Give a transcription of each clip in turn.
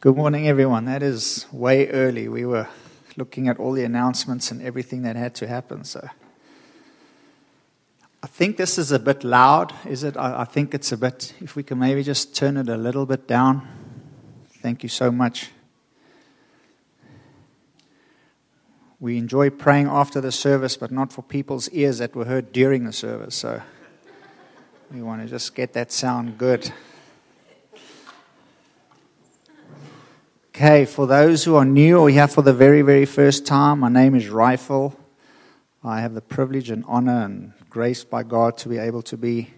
Good morning, everyone. That is way early. We were looking at all the announcements and everything that had to happen. So I think this is a bit loud, is it? I, think it's a bit, if we can maybe just turn it a little bit down. Thank you so much. We enjoy praying after the service, but not for people's ears that were heard during the service. So we want to just get that sound good. Okay, for those who are new or here for the very, very first time, my name is Rifle. I have the privilege and honor and grace by God to be able to be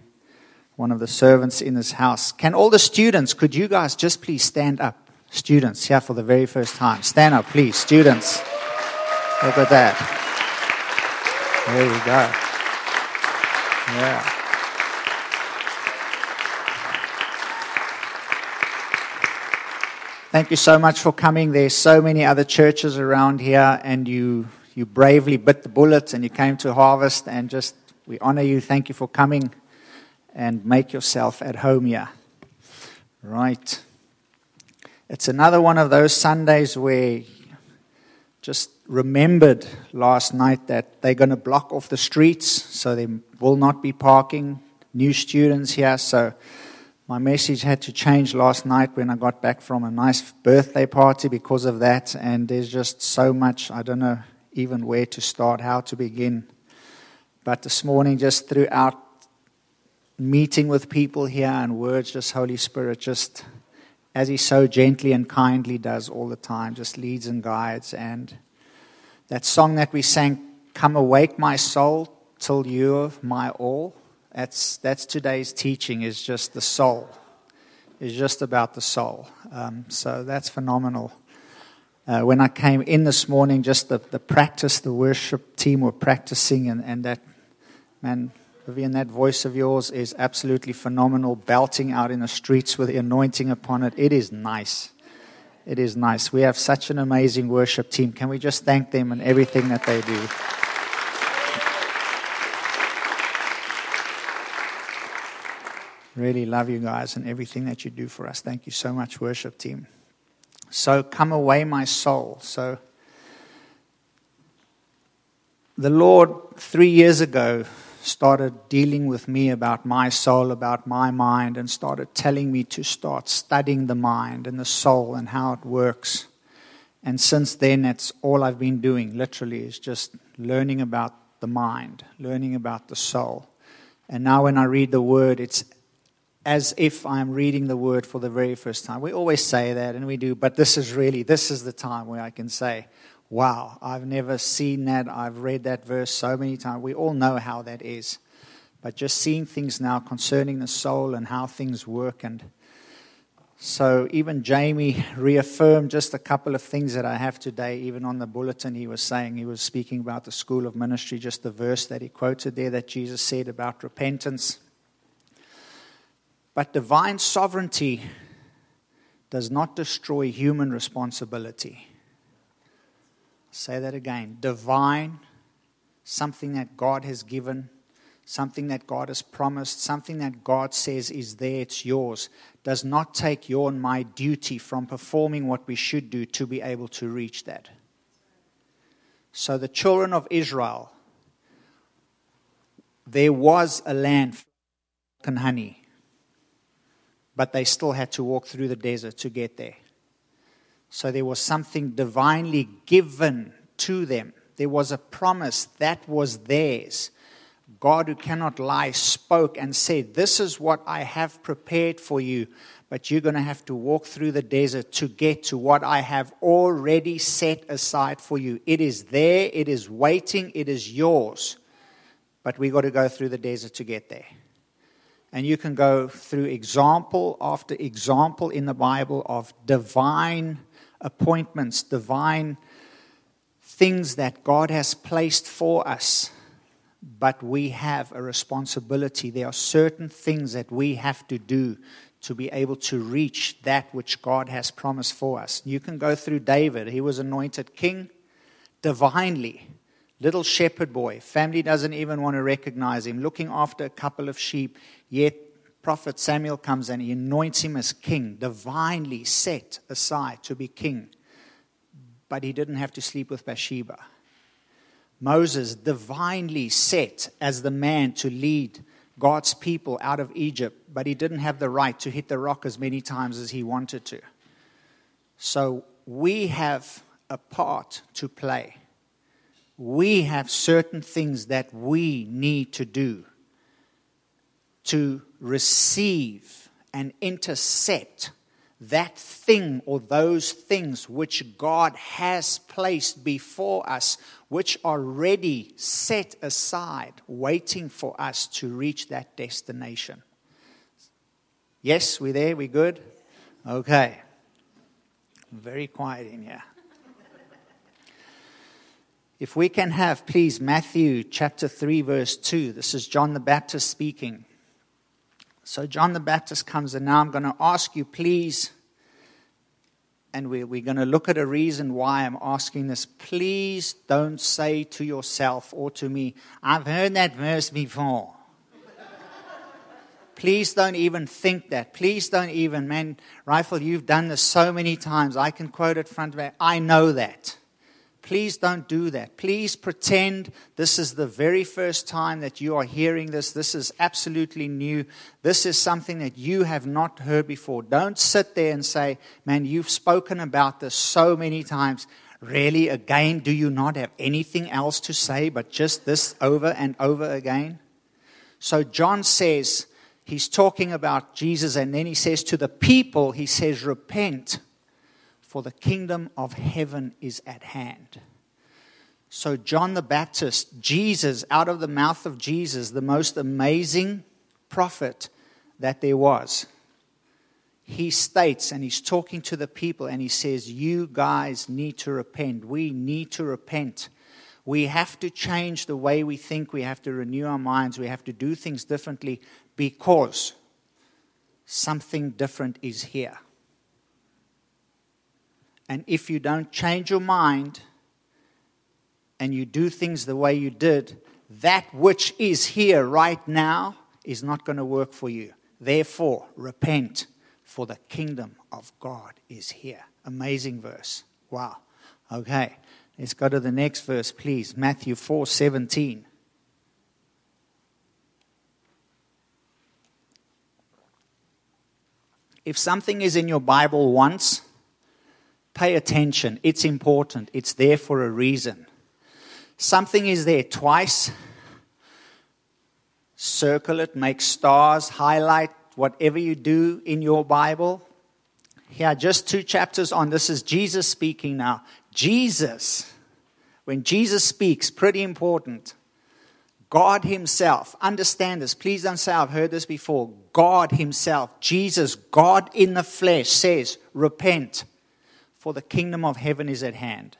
one of the servants in this house. Can all the students, could you guys just please stand up? Students here for the very first time. Stand up, please. Students. Look at that. There you go. Yeah. Thank you so much for coming. There's so many other churches around here, and you, you bravely bit the bullet and you came to harvest, and just we honor you. Thank you for coming and make yourself at home here. Right. It's another one of those Sundays where just remembered last night that they're going to block off the streets, so there will not be parking. New students here, so my message had to change last night when I got back from a nice birthday party because of that, and there's just so much, I don't know even where to start, how to begin. But this morning, just throughout meeting with people here and words, just Holy Spirit, just as He so gently and kindly does all the time, just leads and guides. And that song that we sang, Come Awake My Soul, Till You're My All that's, that's today's teaching is just the soul. Is just about the soul. Um, so that's phenomenal. Uh, when I came in this morning, just the, the practice, the worship team were practicing, and, and that, man, Vivian, that voice of yours is absolutely phenomenal, belting out in the streets with the anointing upon it. It is nice. It is nice. We have such an amazing worship team. Can we just thank them and everything that they do? Really love you guys and everything that you do for us. Thank you so much, worship team. So, come away, my soul. So, the Lord, three years ago, started dealing with me about my soul, about my mind, and started telling me to start studying the mind and the soul and how it works. And since then, that's all I've been doing, literally, is just learning about the mind, learning about the soul. And now, when I read the word, it's as if I'm reading the word for the very first time. We always say that, and we do, but this is really, this is the time where I can say, wow, I've never seen that. I've read that verse so many times. We all know how that is. But just seeing things now concerning the soul and how things work. And so even Jamie reaffirmed just a couple of things that I have today, even on the bulletin he was saying. He was speaking about the school of ministry, just the verse that he quoted there that Jesus said about repentance but divine sovereignty does not destroy human responsibility. say that again. Divine, something that God has given, something that God has promised, something that God says is there, it's yours, does not take your and my duty from performing what we should do to be able to reach that. So, the children of Israel, there was a land and honey but they still had to walk through the desert to get there. So there was something divinely given to them. There was a promise that was theirs. God, who cannot lie, spoke and said, This is what I have prepared for you, but you're going to have to walk through the desert to get to what I have already set aside for you. It is there, it is waiting, it is yours. But we've got to go through the desert to get there. And you can go through example after example in the Bible of divine appointments, divine things that God has placed for us. But we have a responsibility. There are certain things that we have to do to be able to reach that which God has promised for us. You can go through David. He was anointed king divinely. Little shepherd boy. Family doesn't even want to recognize him. Looking after a couple of sheep. Yet prophet Samuel comes and he anoints him as king, divinely set aside to be king. But he didn't have to sleep with Bathsheba. Moses, divinely set as the man to lead God's people out of Egypt, but he didn't have the right to hit the rock as many times as he wanted to. So we have a part to play. We have certain things that we need to do to receive and intercept that thing or those things which God has placed before us, which are ready, set aside, waiting for us to reach that destination. Yes, we're there, we're good? Okay. Very quiet in here. If we can have, please, Matthew chapter 3, verse 2. This is John the Baptist speaking. So John the Baptist comes, and now I'm going to ask you, please, and we're, going to look at a reason why I'm asking this. Please don't say to yourself or to me, I've heard that verse before. Please don't even think that. Please don't even, man, Rifle, you've done this so many times. I can quote it front of back. I know that. Please don't do that. Please pretend this is the very first time that you are hearing this. This is absolutely new. This is something that you have not heard before. Don't sit there and say, Man, you've spoken about this so many times. Really, again, do you not have anything else to say but just this over and over again? So, John says, he's talking about Jesus, and then he says to the people, he says, Repent for the kingdom of heaven is at hand. So, John the Baptist, Jesus, out of the mouth of Jesus, the most amazing prophet that there was, he states and he's talking to the people and he says, You guys need to repent. We need to repent. We have to change the way we think. We have to renew our minds. We have to do things differently because something different is here. And if you don't change your mind and you do things the way you did, that which is here right now is not going to work for you. Therefore, repent, for the kingdom of God is here. Amazing verse. Wow. Okay. Let's go to the next verse, please. Matthew 4 17. If something is in your Bible once, Pay attention. It's important. It's there for a reason. Something is there twice. Circle it, make stars, highlight whatever you do in your Bible. Here, just two chapters on. This is Jesus speaking now. Jesus, when Jesus speaks, pretty important. God Himself, understand this. Please don't say I've heard this before. God Himself, Jesus, God in the flesh, says, Repent for the kingdom of heaven is at hand.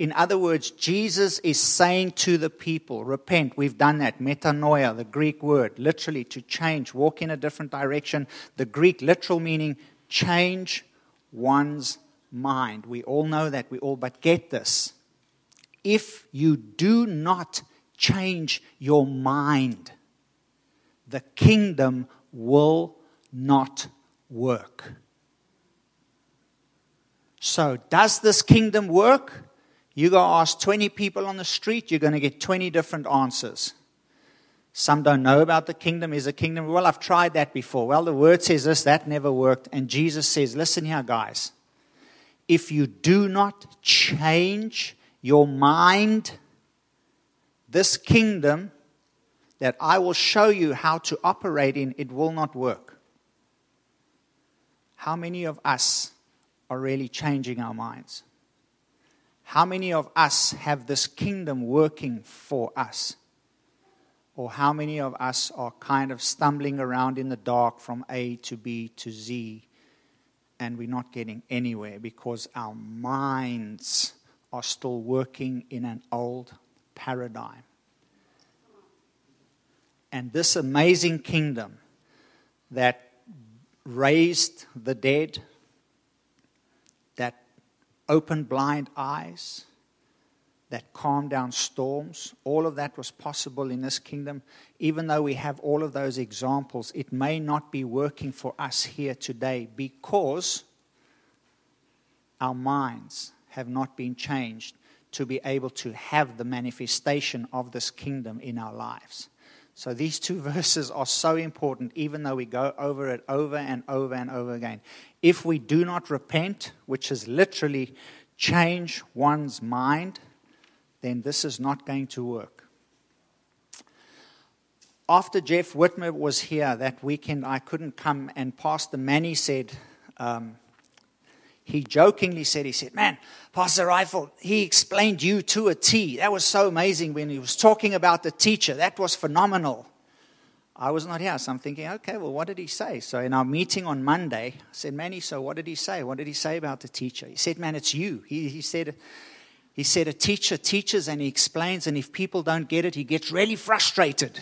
In other words, Jesus is saying to the people, repent. We've done that. Metanoia, the Greek word, literally to change, walk in a different direction. The Greek literal meaning change one's mind. We all know that. We all, but get this. If you do not change your mind, the kingdom will not work. So, does this kingdom work? You go ask 20 people on the street, you're going to get 20 different answers. Some don't know about the kingdom. Is a kingdom? Well, I've tried that before. Well, the word says this, that never worked. And Jesus says, listen here, guys. If you do not change your mind, this kingdom that I will show you how to operate in, it will not work. How many of us are really changing our minds? How many of us have this kingdom working for us? Or how many of us are kind of stumbling around in the dark from A to B to Z and we're not getting anywhere because our minds are still working in an old paradigm? And this amazing kingdom that raised the dead, open blind eyes, that calm down storms. All of that was possible in this kingdom. Even though we have all of those examples, it may not be working for us here today because our minds have not been changed to be able to have the manifestation of this kingdom in our lives. So these two verses are so important, even though we go over it over and over and over again. If we do not repent, which is literally change one's mind, then this is not going to work. After Jeff Whitmer was here that weekend, I couldn't come, and Pastor Manny said, um, he jokingly said, he said, Man, Pastor Rifle, he explained you to a T. That was so amazing when he was talking about the teacher. That was phenomenal. I was not here, so I'm thinking, okay, well, what did he say? So in our meeting on Monday, I said, Manny, so what did he say? What did he say about the teacher? He said, Man, it's you. He, he said, he said, A teacher teaches and he explains, and if people don't get it, he gets really frustrated.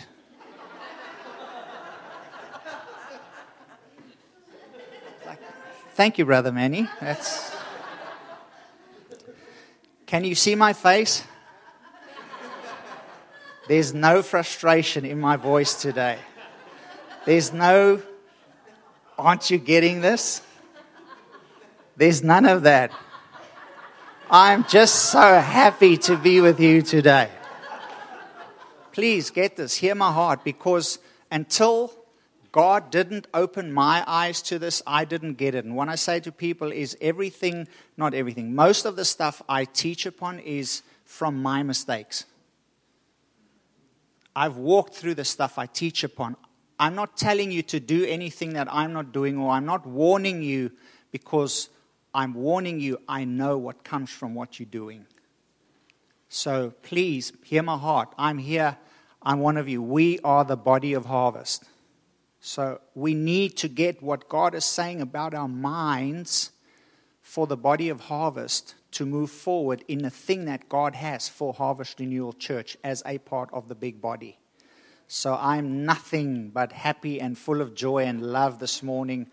Thank you, Brother Manny. That's. Can you see my face? There's no frustration in my voice today. There's no, aren't you getting this? There's none of that. I'm just so happy to be with you today. Please get this, hear my heart, because until God didn't open my eyes to this, I didn't get it. And what I say to people is everything, not everything, most of the stuff I teach upon is from my mistakes. I've walked through the stuff I teach upon. I'm not telling you to do anything that I'm not doing, or I'm not warning you because I'm warning you, I know what comes from what you're doing. So please hear my heart. I'm here. I'm one of you. We are the body of harvest. So we need to get what God is saying about our minds for the body of harvest to move forward in the thing that God has for Harvest Renewal Church as a part of the big body. So I'm nothing but happy and full of joy and love this morning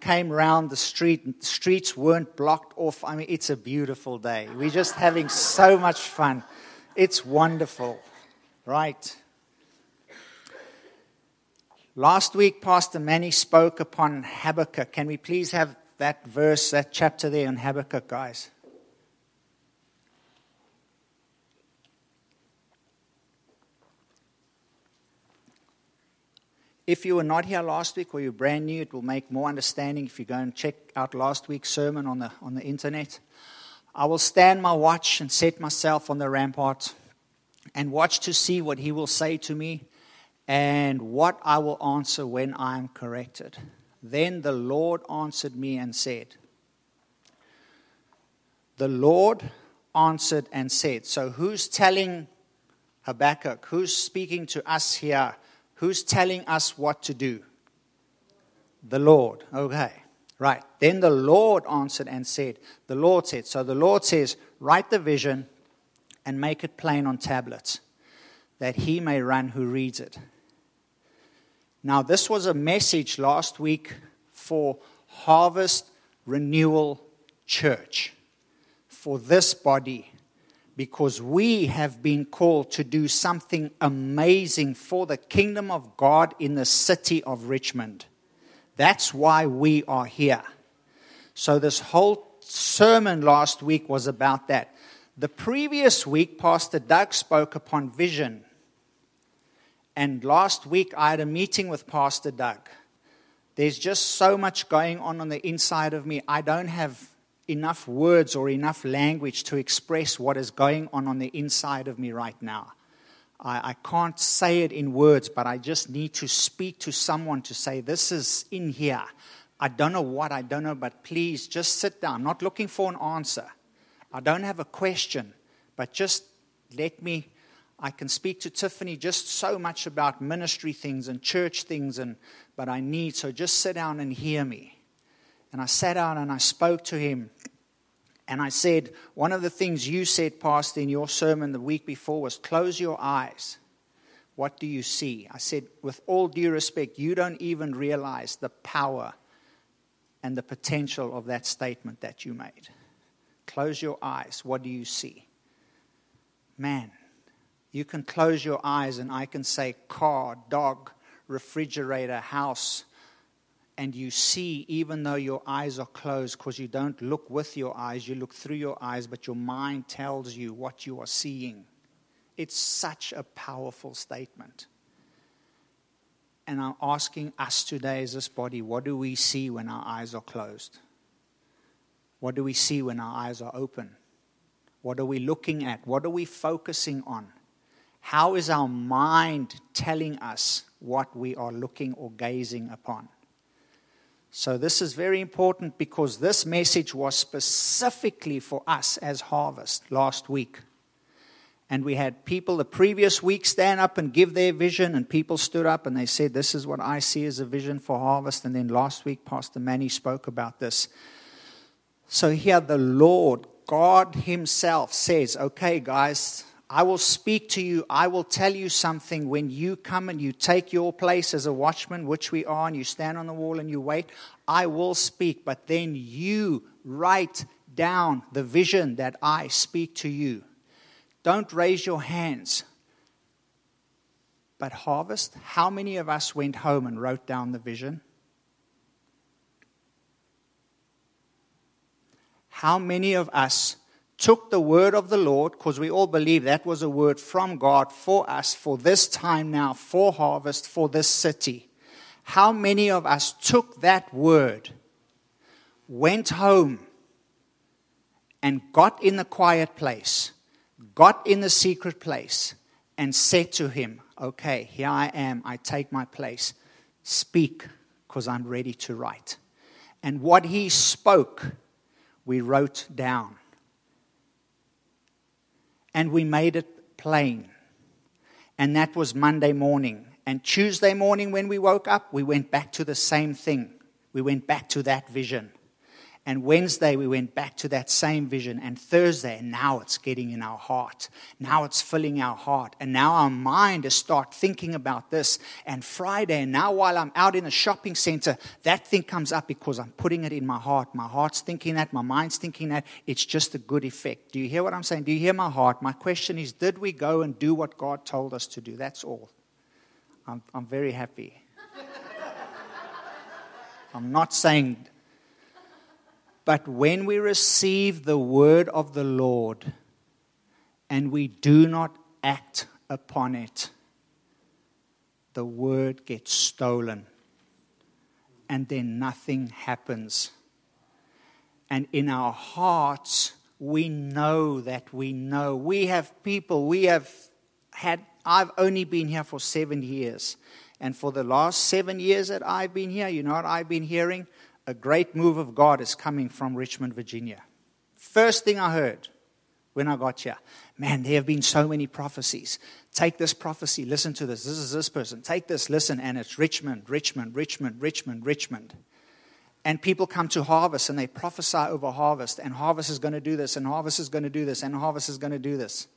came round the street. Streets weren't blocked off. I mean, it's a beautiful day. We're just having so much fun. It's wonderful, right? Last week, Pastor Manny spoke upon Habakkuk. Can we please have that verse, that chapter there on Habakkuk, guys? If you were not here last week or you're brand new, it will make more understanding if you go and check out last week's sermon on the, on the internet. I will stand my watch and set myself on the rampart and watch to see what he will say to me and what I will answer when I am corrected. Then the Lord answered me and said, The Lord answered and said, So who's telling Habakkuk? Who's speaking to us here? Who's telling us what to do? The Lord. Okay, right. Then the Lord answered and said, The Lord said, so the Lord says, Write the vision and make it plain on tablets, that he may run who reads it. Now, this was a message last week for Harvest Renewal Church, for this body because we have been called to do something amazing for the kingdom of God in the city of Richmond. That's why we are here. So, this whole sermon last week was about that. The previous week, Pastor Doug spoke upon vision. And last week, I had a meeting with Pastor Doug. There's just so much going on on the inside of me. I don't have enough words or enough language to express what is going on on the inside of me right now. I, I, can't say it in words, but I just need to speak to someone to say, This is in here. I don't know what, I don't know, but please just sit down. I'm not looking for an answer. I don't have a question, but just let me. I can speak to Tiffany just so much about ministry things and church things, and, but I need, so just sit down and hear me. And I sat down and I spoke to him. And I said, one of the things you said, Pastor, in your sermon the week before was close your eyes. What do you see? I said, with all due respect, you don't even realize the power and the potential of that statement that you made. Close your eyes. What do you see? man, you can close your eyes and I can say car, dog, refrigerator, house, and you see, even though your eyes are closed, because you don't look with your eyes, you look through your eyes, but your mind tells you what you are seeing. It's such a powerful statement. And I'm asking us today as this body, what do we see when our eyes are closed? What do we see when our eyes are open? What are we looking at? What are we focusing on? How is our mind telling us what we are looking or gazing upon? So, this is very important because this message was specifically for us as Harvest last week. And we had people the previous week stand up and give their vision, and people stood up and they said, This is what I see as a vision for Harvest. And then last week, Pastor Manny spoke about this. So, here the Lord, God Himself, says, Okay, guys, I will speak to you. I will tell you something when you come and you take your place as a watchman, which we are, and you stand on the wall and you wait. I will speak, but then you write down the vision that I speak to you. Don't raise your hands. But, harvest, how many of us went home and wrote down the vision? How many of us took the word of the Lord, because we all believe that was a word from God for us for this time now, for harvest, for this city. How many of us took that word, went home, and got in the quiet place, got in the secret place, and said to him, Okay, here I am, I take my place. Speak, because I'm ready to write. And what he spoke, we wrote down and we made it plain. And that was Monday morning. And Tuesday morning, when we woke up, we went back to the same thing. We went back to that vision. And Wednesday, we went back to that same vision. And Thursday, and now it's getting in our heart. Now it's filling our heart. And now our mind is start thinking about this. And Friday, and now while I'm out in the shopping center, that thing comes up because I'm putting it in my heart. My heart's thinking that, my mind's thinking that. It's just a good effect. Do you hear what I'm saying? Do you hear my heart? My question is, did we go and do what God told us to do? That's all. I'm, I'm very happy. I'm not saying but when we receive the word of the Lord and we do not act upon it, the word gets stolen and then nothing happens. And in our hearts, we know that we know. We have people, we have had, I've only been here for seven years. And for the last seven years that I've been here, you know what I've been hearing? A great move of God is coming from Richmond, Virginia. First thing I heard when I got here, man, there have been so many prophecies. Take this prophecy, listen to this. This is this person. Take this, listen, and it's Richmond, Richmond, Richmond, Richmond, Richmond. And people come to harvest and they prophesy over harvest, and harvest is going to do this, and harvest is going to do this, and harvest is going to do this.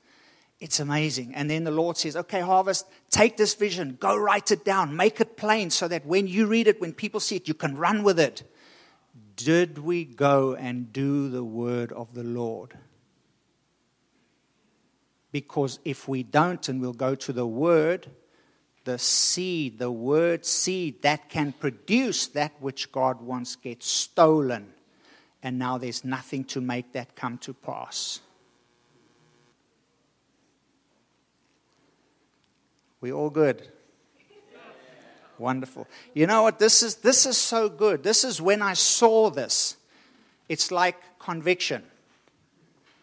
It's amazing. And then the Lord says, Okay, harvest, take this vision, go write it down, make it plain so that when you read it, when people see it, you can run with it did we go and do the word of the Lord? Because if we don't, and we'll go to the word, the seed, the word seed that can produce that which God wants gets stolen. And now there's nothing to make that come to pass. We all good? Wonderful. You know what? This is, this is so good. This is when I saw this. It's like conviction.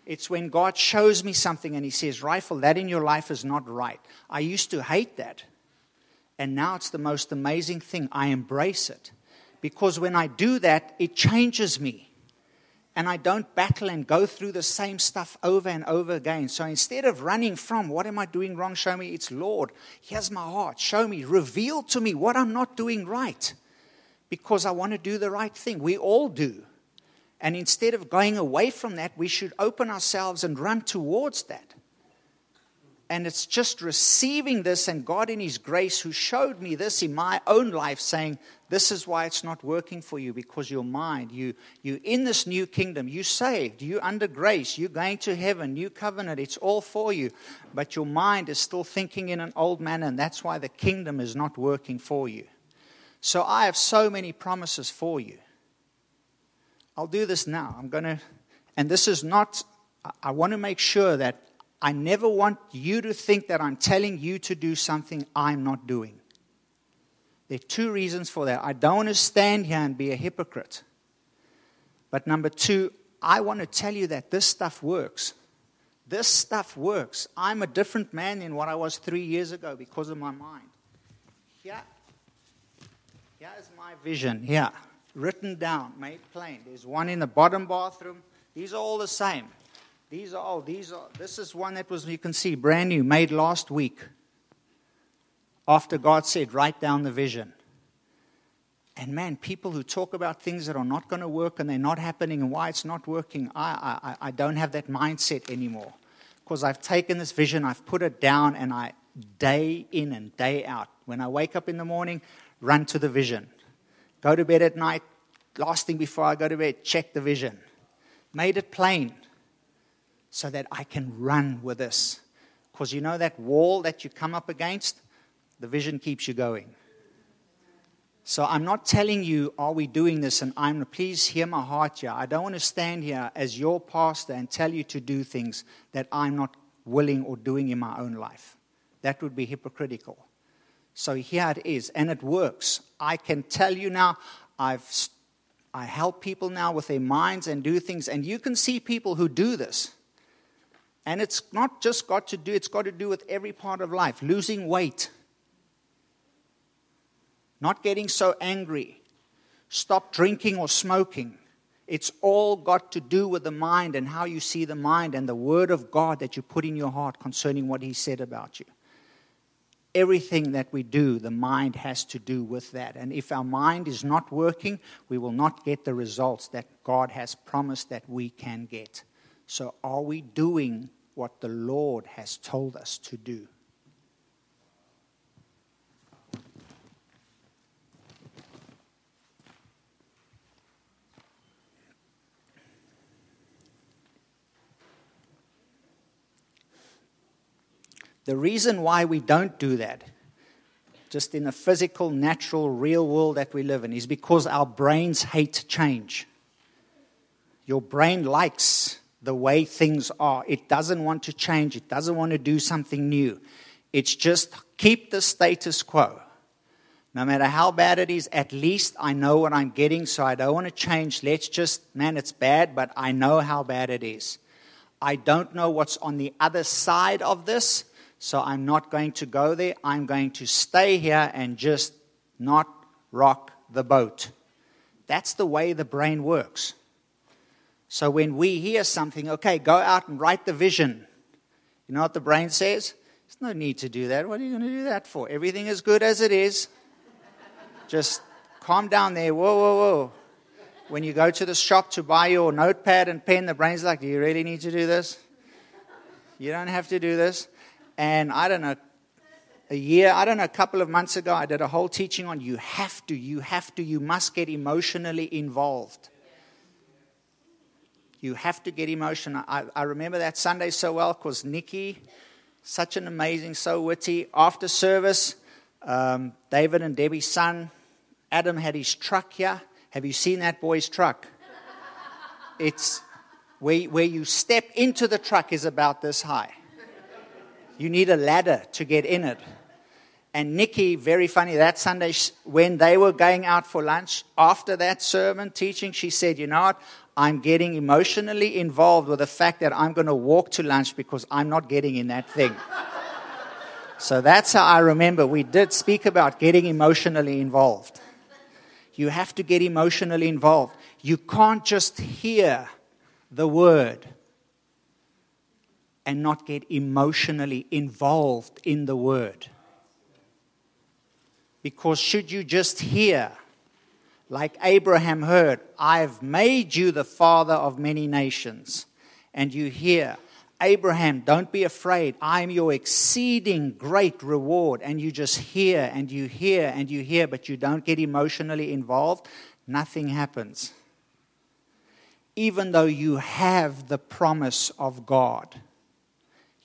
It's when God shows me something and He says, Rifle, that in your life is not right. I used to hate that. And now it's the most amazing thing. I embrace it. Because when I do that, it changes me and I don't battle and go through the same stuff over and over again. So instead of running from, what am I doing wrong? Show me. It's Lord, here's my heart. Show me. Reveal to me what I'm not doing right because I want to do the right thing. We all do. And instead of going away from that, we should open ourselves and run towards that. And it's just receiving this, and God in His grace, who showed me this in my own life, saying, This is why it's not working for you, because your mind, you, you in this new kingdom, you saved, you under grace, you're going to heaven, new covenant, it's all for you. But your mind is still thinking in an old manner, and that's why the kingdom is not working for you. So I have so many promises for you. I'll do this now. I'm going to, and this is not, I want to make sure that I never want you to think that I'm telling you to do something I'm not doing. There are two reasons for that. I don't want to stand here and be a hypocrite. But number two, I want to tell you that this stuff works. This stuff works. I'm a different man than what I was three years ago because of my mind. Here, here is my vision. Here, written down, made plain. There's one in the bottom bathroom. These are all the same. These are all, these are, this is one that was, you can see, brand new, made last week. After God said, write down the vision. And man, people who talk about things that are not going to work and they're not happening and why it's not working, I, I, I don't have that mindset anymore. Because I've taken this vision, I've put it down, and I, day in and day out, when I wake up in the morning, run to the vision. Go to bed at night, last thing before I go to bed, check the vision. Made it plain so that I can run with this. Because you know that wall that you come up against? The vision keeps you going. So I'm not telling you, are we doing this? And I'm, please hear my heart here. I don't want to stand here as your pastor and tell you to do things that I'm not willing or doing in my own life. That would be hypocritical. So here it is, and it works. I can tell you now, I've, I help people now with their minds and do things, and you can see people who do this. And it's not just got to do, it's got to do with every part of life. Losing weight, not getting so angry, stop drinking or smoking. It's all got to do with the mind and how you see the mind and the word of God that you put in your heart concerning what He said about you. Everything that we do, the mind has to do with that. And if our mind is not working, we will not get the results that God has promised that we can get. So, are we doing what the Lord has told us to do. The reason why we don't do that, just in the physical, natural, real world that we live in, is because our brains hate change. Your brain likes the way things are. It doesn't want to change, it doesn't want to do something new. It's just keep the status quo. No matter how bad it is, at least I know what I'm getting, so I don't want to change. Let's just, man, it's bad, but I know how bad it is. I don't know what's on the other side of this, so I'm not going to go there. I'm going to stay here and just not rock the boat. That's the way the brain works. So when we hear something, okay, go out and write the vision. You know what the brain says? There's no need to do that. What are you going to do that for? Everything is good as it is. Just calm down there. Whoa, whoa, whoa. When you go to the shop to buy your notepad and pen, the brain's like, do you really need to do this? You don't have to do this. And I don't know, a year, I don't know, a couple of months ago, I did a whole teaching on you have to, you have to, you must get emotionally involved. You have to get emotional. I, I remember that Sunday so well because Nikki, such an amazing, so witty. After service, um, David and Debbie's son, Adam, had his truck here. Have you seen that boy's truck? It's where, where you step into the truck is about this high. You need a ladder to get in it. And Nikki, very funny, that Sunday when they were going out for lunch, after that sermon teaching, she said, You know what? I'm getting emotionally involved with the fact that I'm going to walk to lunch because I'm not getting in that thing. so that's how I remember we did speak about getting emotionally involved. You have to get emotionally involved. You can't just hear the word and not get emotionally involved in the word. Because should you just hear, like Abraham heard, I've made you the father of many nations. And you hear, Abraham, don't be afraid. I'm your exceeding great reward. And you just hear and you hear and you hear, but you don't get emotionally involved, nothing happens. Even though you have the promise of God,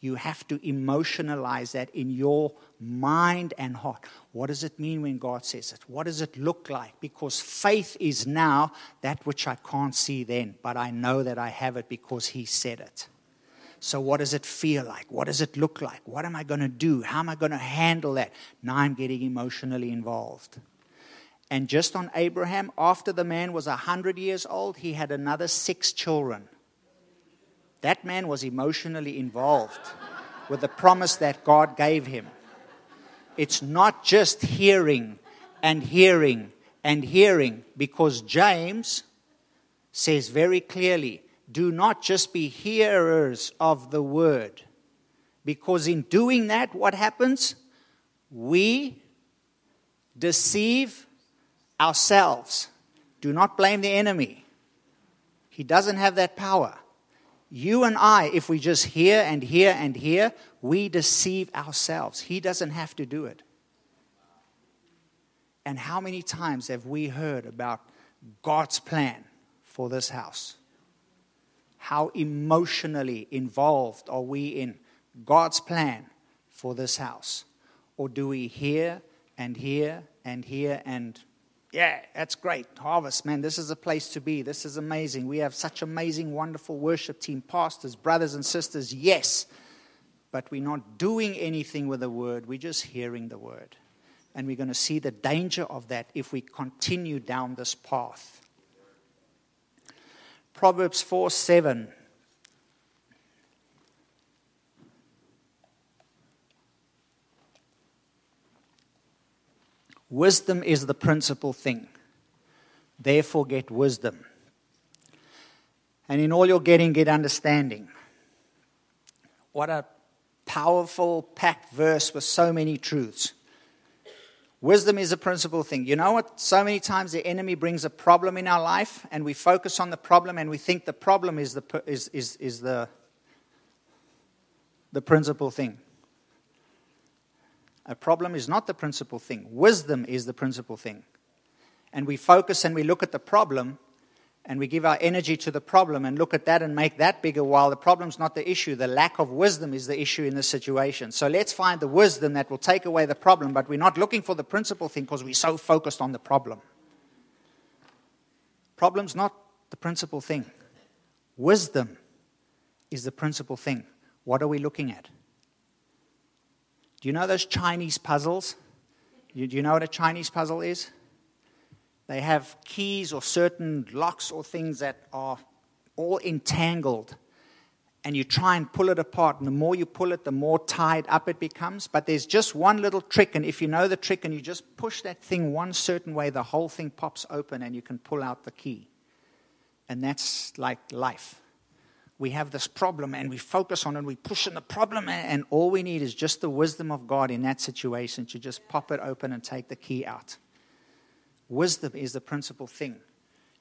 you have to emotionalize that in your mind and heart. What does it mean when God says it? What does it look like? Because faith is now that which I can't see then, but I know that I have it because He said it. So, what does it feel like? What does it look like? What am I going to do? How am I going to handle that? Now I'm getting emotionally involved. And just on Abraham, after the man was 100 years old, he had another six children. That man was emotionally involved with the promise that God gave him. It's not just hearing and hearing and hearing, because James says very clearly do not just be hearers of the word. Because in doing that, what happens? We deceive ourselves. Do not blame the enemy. He doesn't have that power. You and I, if we just hear and hear and hear, we deceive ourselves. He doesn't have to do it. And how many times have we heard about God's plan for this house? how emotionally involved are we in God's plan for this house? Or do we hear and hear and hear and, yeah, that's great. Harvest, man, this is a place to be. This is amazing. We have such amazing, wonderful worship team, pastors, brothers and sisters. Yes. But we're not doing anything with the word, we're just hearing the word. And we're going to see the danger of that if we continue down this path. Proverbs 4 7. Wisdom is the principal thing. Therefore, get wisdom. And in all you're getting, get understanding. What a powerful, packed verse with so many truths. Wisdom is a principal thing. You know what? So many times the enemy brings a problem in our life, and we focus on the problem, and we think the problem is the, is, is, is the, the principal thing. A problem is not the principal thing, wisdom is the principal thing. And we focus and we look at the problem, and we give our energy to the problem and look at that and make that bigger while the problem's not the issue. The lack of wisdom is the issue in this situation. So let's find the wisdom that will take away the problem, but we're not looking for the principal thing because we're so focused on the problem. Problem's not the principal thing. Wisdom is the principal thing. What are we looking at? Do you know those Chinese puzzles? Do you know what a Chinese puzzle is? They have keys or certain locks or things that are all entangled. And you try and pull it apart. And the more you pull it, the more tied up it becomes. But there's just one little trick. And if you know the trick and you just push that thing one certain way, the whole thing pops open and you can pull out the key. And that's like life. We have this problem and we focus on it, we push on the problem, and all we need is just the wisdom of God in that situation to just pop it open and take the key out. Wisdom is the principal thing.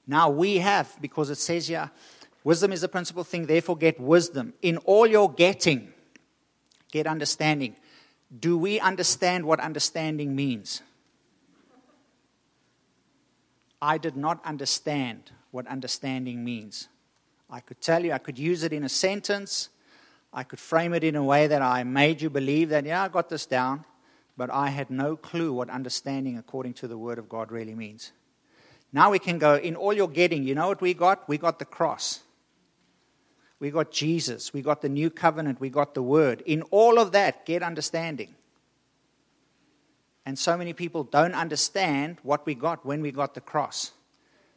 Now we have, because it says here, wisdom is the principal thing, therefore get wisdom. In all your getting, get understanding. Do we understand what understanding means? I did not understand what understanding means. I could tell you, I could use it in a sentence. I could frame it in a way that I made you believe that, yeah, I got this down but I had no clue what understanding according to the Word of God really means. Now we can go, in all you're getting, you know what we got? We got the cross. We got Jesus. We got the new covenant. We got the Word. In all of that, get understanding. And so many people don't understand what we got when we got the cross.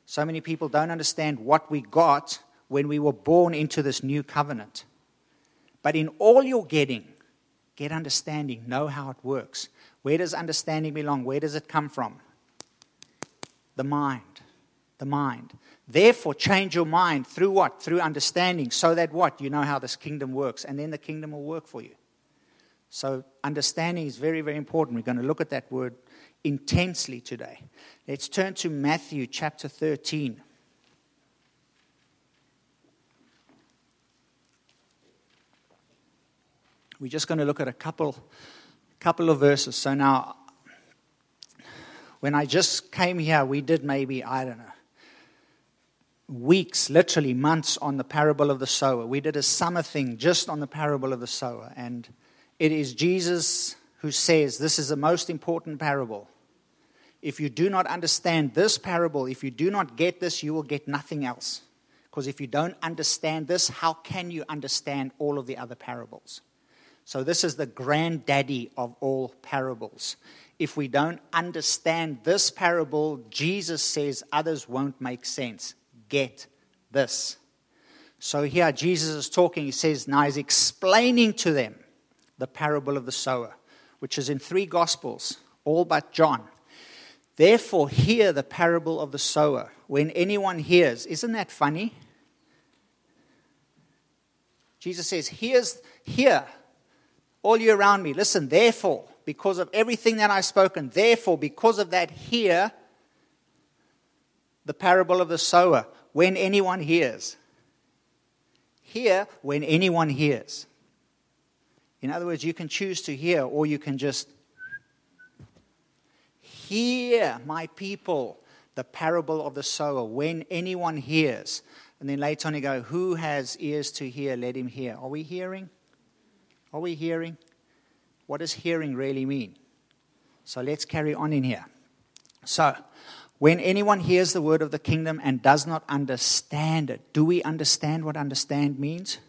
So many people don't understand what we got when we were born into this new covenant. But in all you're getting, Get understanding. Know how it works. Where does understanding belong? Where does it come from? The mind. The mind. Therefore, change your mind through what? Through understanding, so that what? You know how this kingdom works, and then the kingdom will work for you. So, understanding is very, very important. We're going to look at that word intensely today. Let's turn to Matthew chapter 13. We're just going to look at a couple, couple of verses. So now, when I just came here, we did maybe, I don't know, weeks, literally months on the parable of the sower. We did a summer thing just on the parable of the sower. And it is Jesus who says this is the most important parable. If you do not understand this parable, if you do not get this, you will get nothing else. Because if you don't understand this, how can you understand all of the other parables? So, this is the granddaddy of all parables. If we don't understand this parable, Jesus says others won't make sense. Get this. So, here Jesus is talking, he says, now he's explaining to them the parable of the sower, which is in three gospels, all but John. Therefore, hear the parable of the sower. When anyone hears, isn't that funny? Jesus says, Here's, Hear, all you around me. Listen, therefore, because of everything that I've spoken, therefore, because of that, hear the parable of the sower when anyone hears. Hear when anyone hears. In other words, you can choose to hear or you can just hear, my people, the parable of the sower when anyone hears. And then later on, you go, Who has ears to hear? Let him hear. Are we hearing? Are we hearing? What does hearing really mean? So let's carry on in here. So, when anyone hears the word of the kingdom and does not understand it, do we understand what understand means?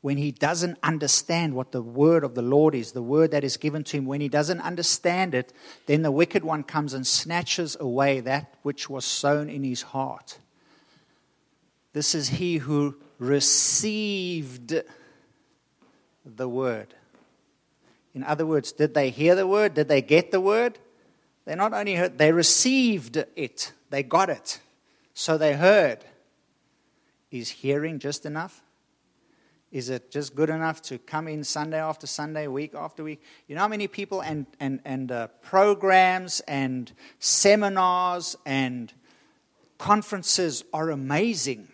When he doesn't understand what the word of the Lord is, the word that is given to him, when he doesn't understand it, then the wicked one comes and snatches away that which was sown in his heart. This is he who received the word. In other words, did they hear the word? Did they get the word? They not only heard, they received it. They got it. So they heard. Is hearing just enough? Is it just good enough to come in Sunday after Sunday, week after week? You know how many people and, and, and uh, programs and seminars and conferences are amazing.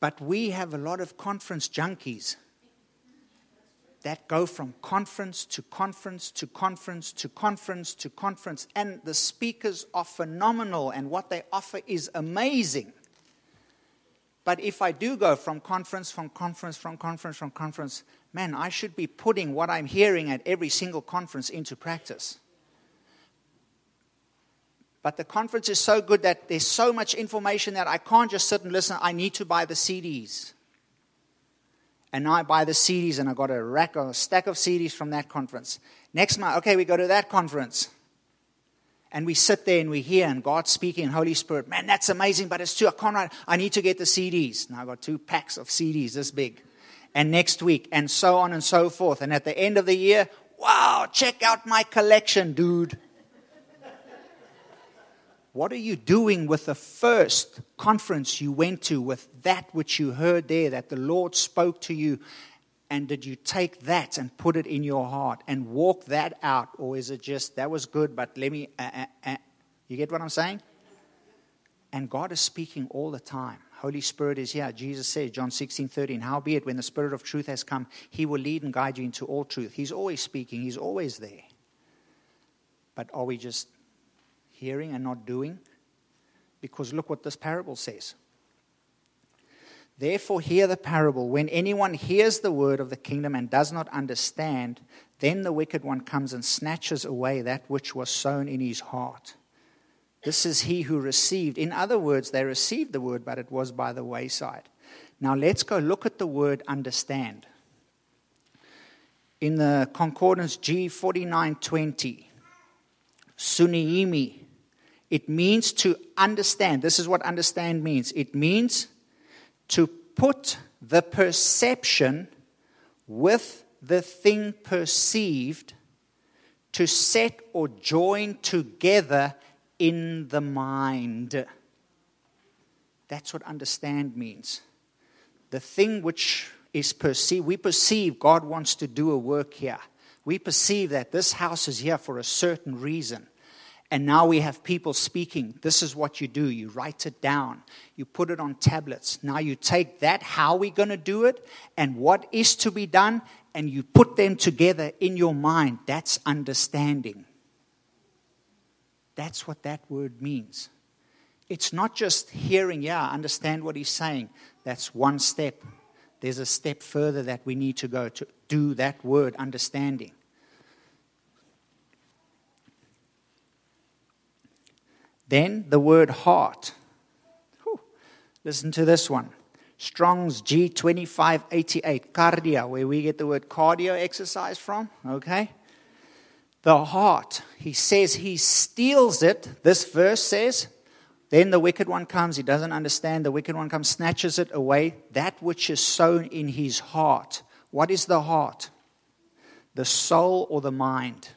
But we have a lot of conference junkies that go from conference to conference to conference to conference to conference. And the speakers are phenomenal, and what they offer is amazing. But if I do go from conference, from conference, from conference, from conference, man, I should be putting what I'm hearing at every single conference into practice. But the conference is so good that there's so much information that I can't just sit and listen. I need to buy the CDs. And now I buy the CDs and I got a rack or a stack of CDs from that conference. Next month, okay, we go to that conference. And we sit there and we hear and God speaking and Holy Spirit, man, that's amazing, but it's too, I can't write, I need to get the CDs. Now I got two packs of CDs this big. And next week, and so on and so forth. And at the end of the year, wow, check out my collection, dude. What are you doing with the first conference you went to, with that which you heard there, that the Lord spoke to you? And did you take that and put it in your heart and walk that out? Or is it just, that was good, but let me, uh, uh, uh. you get what I'm saying? And God is speaking all the time. Holy Spirit is here. Jesus said, John 16, 13, Howbeit, when the Spirit of truth has come, he will lead and guide you into all truth. He's always speaking, he's always there. But are we just hearing and not doing? Because look what this parable says. Therefore, hear the parable. When anyone hears the word of the kingdom and does not understand, then the wicked one comes and snatches away that which was sown in his heart. This is he who received. In other words, they received the word, but it was by the wayside. Now let's go look at the word understand. In the Concordance G4920, Suniemi, it means to understand. This is what understand means it means to put the perception with the thing perceived, to set or join together in the mind. That's what understand means. The thing which is perceived, we perceive God wants to do a work here. We perceive that this house is here for a certain reason. And now we have people speaking. This is what you do. You write it down. You put it on tablets. Now you take that, how we're going to do it, and what is to be done, and you put them together in your mind. That's understanding. That's what that word means. It's not just hearing, yeah, understand what he's saying. That's one step. There's a step further that we need to go to do that word, understanding. Then the word heart. Whew. Listen to this one. Strong's G2588, kardia, where we get the word cardio exercise from. Okay? The heart. He says he steals it. This verse says, then the wicked one comes. He doesn't understand. The wicked one comes, snatches it away. That which is sown in his heart. What is the heart? The soul or the mind?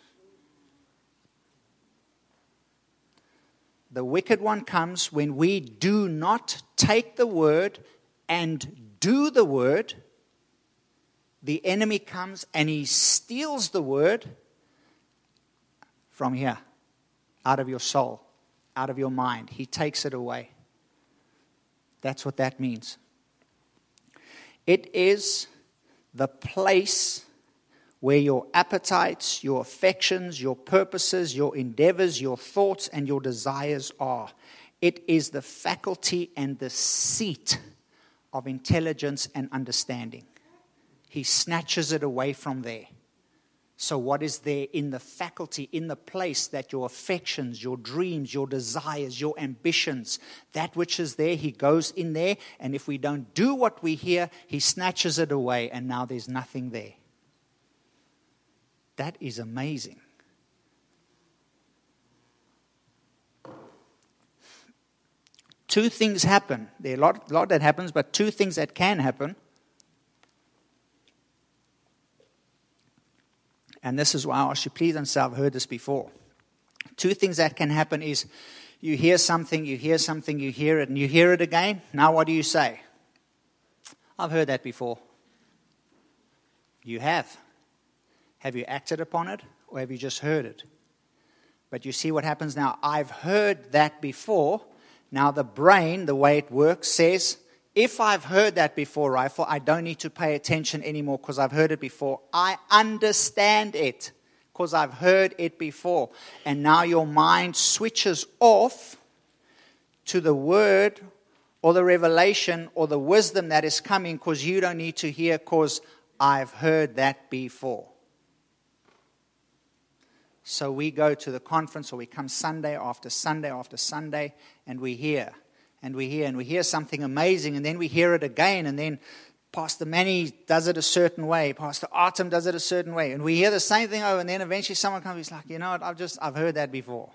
The wicked one comes when we do not take the word and do the word. The enemy comes and he steals the word from here, out of your soul, out of your mind. He takes it away. That's what that means. It is the place where your appetites, your affections, your purposes, your endeavors, your thoughts, and your desires are. It is the faculty and the seat of intelligence and understanding. He snatches it away from there. So, what is there in the faculty, in the place that your affections, your dreams, your desires, your ambitions, that which is there, he goes in there, and if we don't do what we hear, he snatches it away, and now there's nothing there. That is amazing. Two things happen. There are a lot, lot that happens, but two things that can happen. And this is why I ask you, please and say, I've heard this before. Two things that can happen is you hear something, you hear something, you hear it, and you hear it again. Now, what do you say? I've heard that before. You have. Have you acted upon it or have you just heard it? But you see what happens now. I've heard that before. Now, the brain, the way it works, says, if I've heard that before, Rifle, I don't need to pay attention anymore because I've heard it before. I understand it because I've heard it before. And now your mind switches off to the word or the revelation or the wisdom that is coming because you don't need to hear because I've heard that before. So we go to the conference or we come Sunday after Sunday after Sunday and we hear and we hear and we hear something amazing and then we hear it again and then Pastor Manny does it a certain way, Pastor Artem does it a certain way, and we hear the same thing over and then eventually someone comes he's like, you know what, I've just I've heard that before.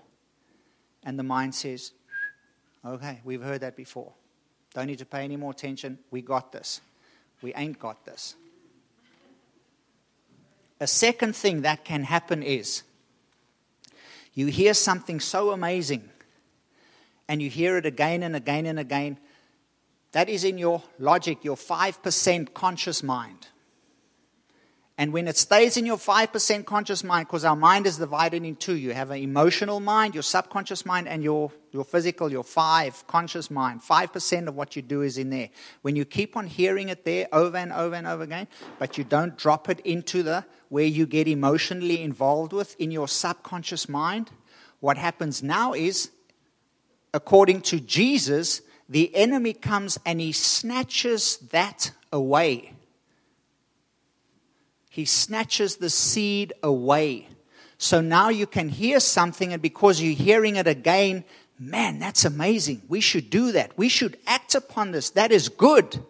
And the mind says, Okay, we've heard that before. Don't need to pay any more attention. We got this. We ain't got this. A second thing that can happen is you hear something so amazing and you hear it again and again and again. That is in your logic, your 5% conscious mind. And when it stays in your 5% conscious mind, because our mind is divided in two, you have an emotional mind, your subconscious mind, and your, your physical, your five conscious mind. 5% of what you do is in there. When you keep on hearing it there over and over and over again, but you don't drop it into the where you get emotionally involved with in your subconscious mind, what happens now is, according to Jesus, the enemy comes and he snatches that away he snatches the seed away. So now you can hear something, and because you're hearing it again, man, that's amazing. We should do that. We should act upon this. That is good.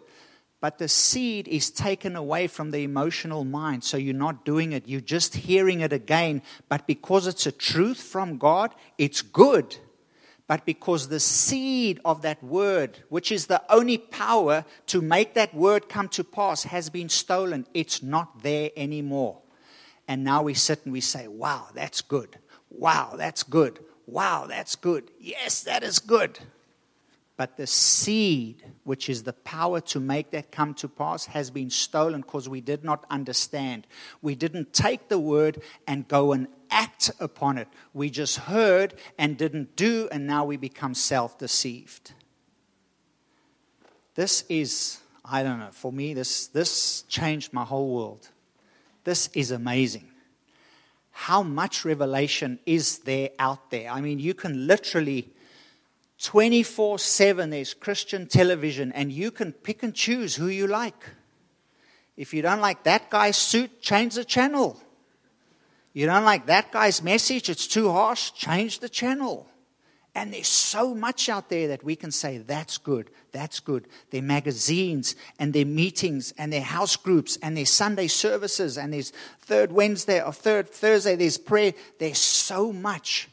But the seed is taken away from the emotional mind. So you're not doing it. You're just hearing it again. But because it's a truth from God, it's good but because the seed of that word, which is the only power to make that word come to pass, has been stolen. It's not there anymore. And now we sit and we say, wow, that's good. Wow, that's good. Wow, that's good. Yes, that is good. But the seed, which is the power to make that come to pass, has been stolen because we did not understand. We didn't take the word and go and act upon it. We just heard and didn't do, and now we become self deceived. This is, I don't know, for me, this, this changed my whole world. This is amazing. How much revelation is there out there? I mean, you can literally 24 7, there's Christian television, and you can pick and choose who you like. If you don't like that guy's suit, change the channel. You don't like that guy's message, it's too harsh, change the channel. And there's so much out there that we can say, that's good, that's good. Their magazines and their meetings and their house groups and their Sunday services and there's third Wednesday or third Thursday, there's prayer. There's so much.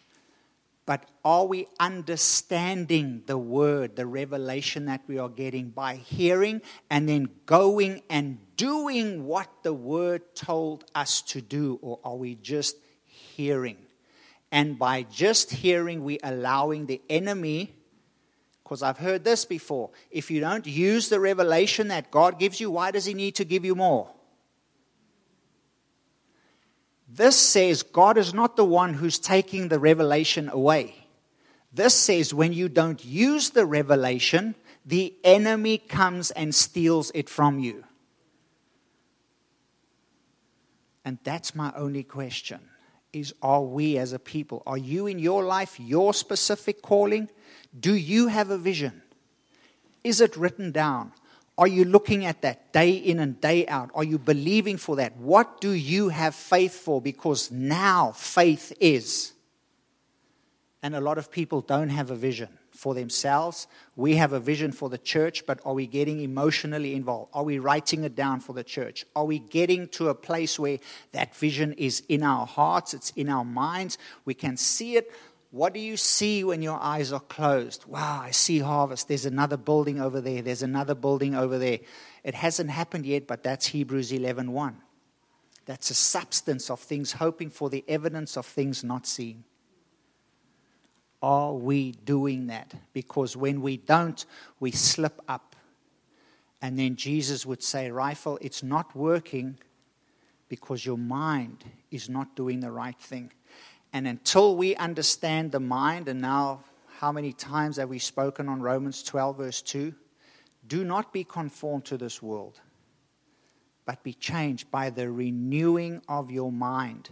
But are we understanding the word, the revelation that we are getting by hearing and then going and doing what the word told us to do? Or are we just hearing? And by just hearing, we allowing the enemy, because I've heard this before. If you don't use the revelation that God gives you, why does He need to give you more? This says God is not the one who's taking the revelation away. This says when you don't use the revelation, the enemy comes and steals it from you. And that's my only question is are we as a people? Are you in your life, your specific calling? Do you have a vision? Is it written down? Are you looking at that day in and day out? Are you believing for that? What do you have faith for? Because now faith is. And a lot of people don't have a vision for themselves. We have a vision for the church, but are we getting emotionally involved? Are we writing it down for the church? Are we getting to a place where that vision is in our hearts, it's in our minds? We can see it. What do you see when your eyes are closed? Wow, I see harvest. There's another building over there. There's another building over there. It hasn't happened yet, but that's Hebrews 11:1. That's a substance of things hoping for the evidence of things not seen. Are we doing that? Because when we don't, we slip up. And then Jesus would say, Rifle, it's not working because your mind is not doing the right thing. And until we understand the mind, and now how many times have we spoken on Romans 12, verse 2? Do not be conformed to this world, but be changed by the renewing of your mind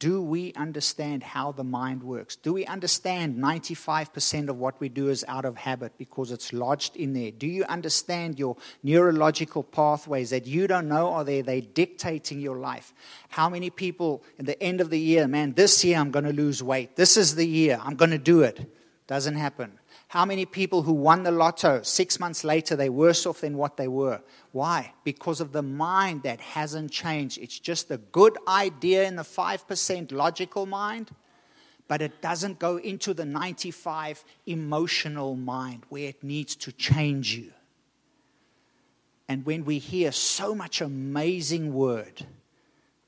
do we understand how the mind works? Do we understand 95% of what we do is out of habit because it's lodged in there? Do you understand your neurological pathways that you don't know are there? They're dictating your life. How many people at the end of the year, man, this year I'm going to lose weight. This is the year. I'm going to do it. Doesn't happen. How many people who won the lotto, six months later, they're worse off than what they were? Why? Because of the mind that hasn't changed. It's just a good idea in the 5% logical mind, but it doesn't go into the 95 emotional mind where it needs to change you. And when we hear so much amazing word,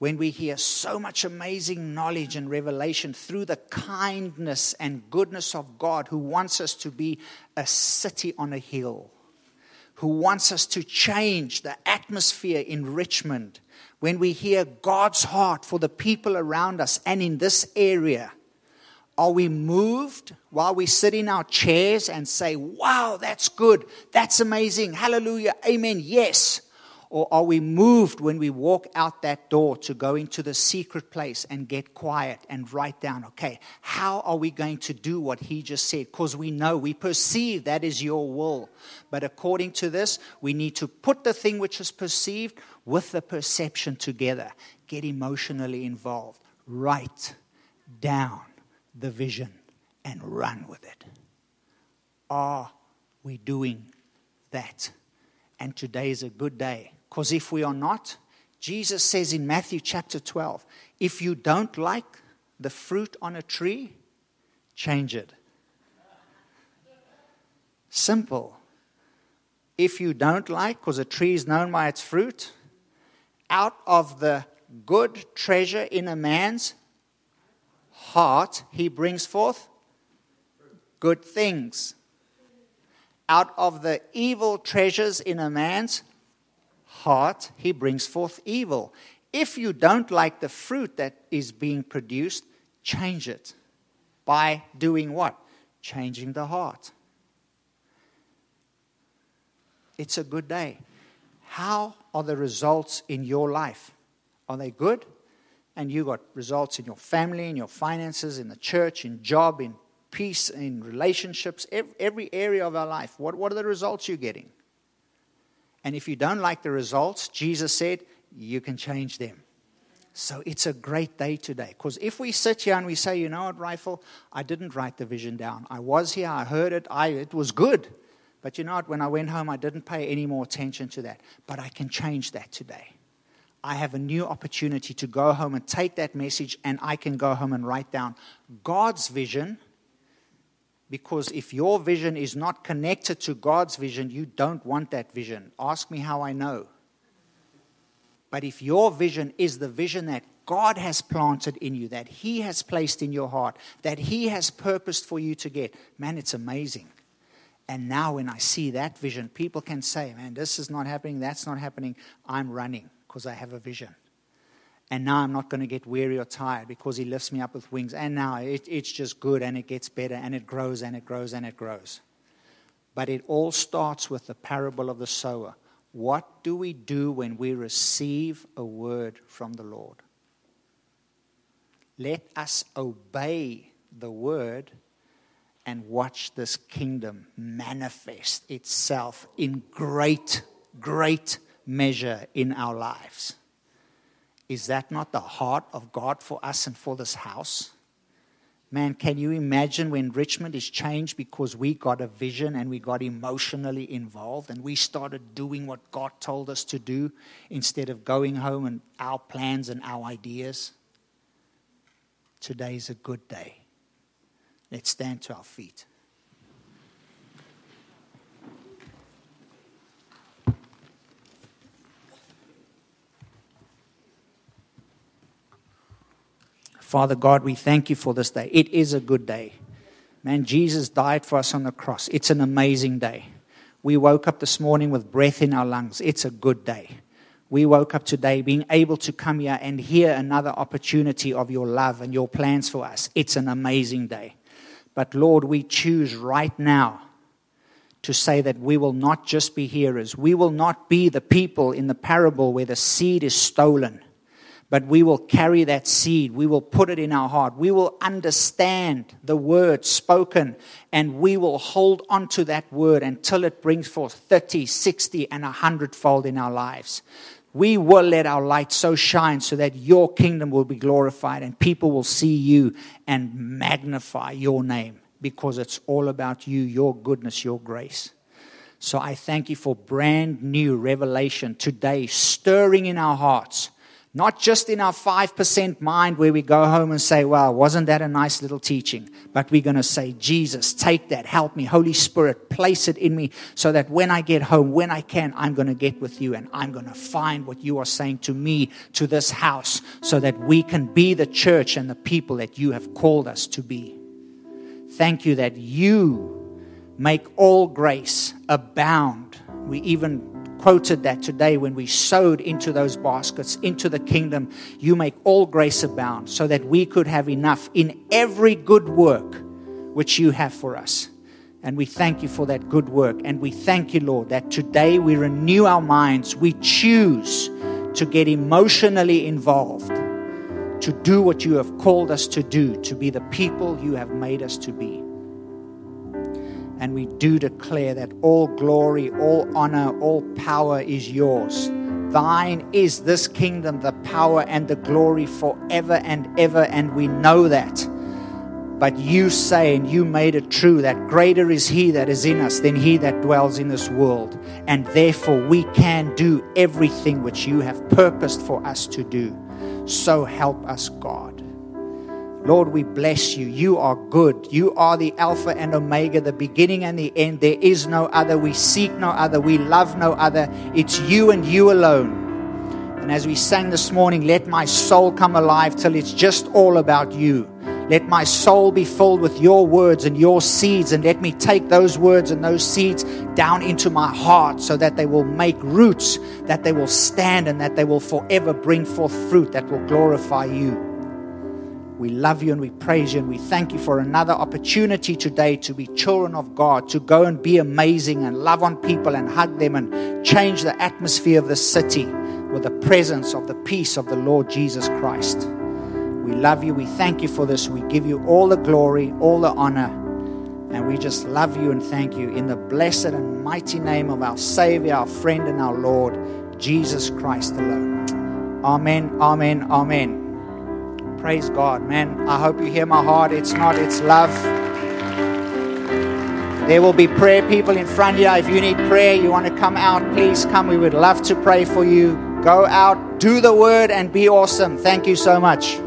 when we hear so much amazing knowledge and revelation through the kindness and goodness of God who wants us to be a city on a hill, who wants us to change the atmosphere in Richmond, when we hear God's heart for the people around us and in this area, are we moved while we sit in our chairs and say, Wow, that's good, that's amazing, hallelujah, amen, yes? Or are we moved when we walk out that door to go into the secret place and get quiet and write down, okay, how are we going to do what he just said? Because we know, we perceive that is your will. But according to this, we need to put the thing which is perceived with the perception together, get emotionally involved, write down the vision and run with it. Are we doing that? And today is a good day because if we are not, Jesus says in Matthew chapter 12, if you don't like the fruit on a tree, change it. Simple. If you don't like, because a tree is known by its fruit, out of the good treasure in a man's heart, he brings forth good things. Out of the evil treasures in a man's heart, he brings forth evil. If you don't like the fruit that is being produced, change it by doing what? Changing the heart. It's a good day. How are the results in your life? Are they good? And you got results in your family, in your finances, in the church, in job, in peace, in relationships, every, area of our life. What, what are the results you're getting? And if you don't like the results, Jesus said, you can change them. So it's a great day today. Because if we sit here and we say, you know what, Rifle, I didn't write the vision down. I was here, I heard it, I, it was good. But you know what, when I went home, I didn't pay any more attention to that. But I can change that today. I have a new opportunity to go home and take that message, and I can go home and write down God's vision. Because if your vision is not connected to God's vision, you don't want that vision. Ask me how I know. But if your vision is the vision that God has planted in you, that He has placed in your heart, that He has purposed for you to get, man, it's amazing. And now, when I see that vision, people can say, man, this is not happening, that's not happening. I'm running because I have a vision. And now I'm not going to get weary or tired because He lifts me up with wings. And now it, it's just good and it gets better and it grows and it grows and it grows. But it all starts with the parable of the sower. What do we do when we receive a word from the Lord? Let us obey the word and watch this kingdom manifest itself in great, great measure in our lives. Is that not the heart of God for us and for this house? Man, can you imagine when Richmond is changed because we got a vision and we got emotionally involved and we started doing what God told us to do instead of going home and our plans and our ideas? Today is a good day. Let's stand to our feet. Father God, we thank you for this day. It is a good day. Man, Jesus died for us on the cross. It's an amazing day. We woke up this morning with breath in our lungs. It's a good day. We woke up today being able to come here and hear another opportunity of your love and your plans for us. It's an amazing day. But Lord, we choose right now to say that we will not just be hearers. We will not be the people in the parable where the seed is stolen but we will carry that seed. We will put it in our heart. We will understand the word spoken and we will hold on to that word until it brings forth 30, 60, and 100 fold in our lives. We will let our light so shine so that your kingdom will be glorified and people will see you and magnify your name because it's all about you, your goodness, your grace. So I thank you for brand new revelation today, stirring in our hearts not just in our 5% mind where we go home and say, well, wasn't that a nice little teaching? But we're going to say, Jesus, take that, help me. Holy Spirit, place it in me so that when I get home, when I can, I'm going to get with you and I'm going to find what you are saying to me, to this house, so that we can be the church and the people that you have called us to be. Thank you that you make all grace abound. We even quoted that today when we sowed into those baskets, into the kingdom. You make all grace abound so that we could have enough in every good work which you have for us. And we thank you for that good work. And we thank you, Lord, that today we renew our minds. We choose to get emotionally involved, to do what you have called us to do, to be the people you have made us to be. And we do declare that all glory, all honor, all power is yours. Thine is this kingdom, the power and the glory forever and ever. And we know that. But you say, and you made it true, that greater is He that is in us than He that dwells in this world. And therefore, we can do everything which you have purposed for us to do. So help us, God. Lord, we bless you. You are good. You are the Alpha and Omega, the beginning and the end. There is no other. We seek no other. We love no other. It's you and you alone. And as we sang this morning, let my soul come alive till it's just all about you. Let my soul be filled with your words and your seeds, and let me take those words and those seeds down into my heart so that they will make roots, that they will stand, and that they will forever bring forth fruit that will glorify you. We love you and we praise you and we thank you for another opportunity today to be children of God, to go and be amazing and love on people and hug them and change the atmosphere of the city with the presence of the peace of the Lord Jesus Christ. We love you. We thank you for this. We give you all the glory, all the honor. And we just love you and thank you in the blessed and mighty name of our Savior, our friend, and our Lord, Jesus Christ alone. Amen, amen, amen. Praise God, man. I hope you hear my heart. It's not, it's love. There will be prayer people in front of here. If you need prayer, you want to come out, please come. We would love to pray for you. Go out, do the word, and be awesome. Thank you so much.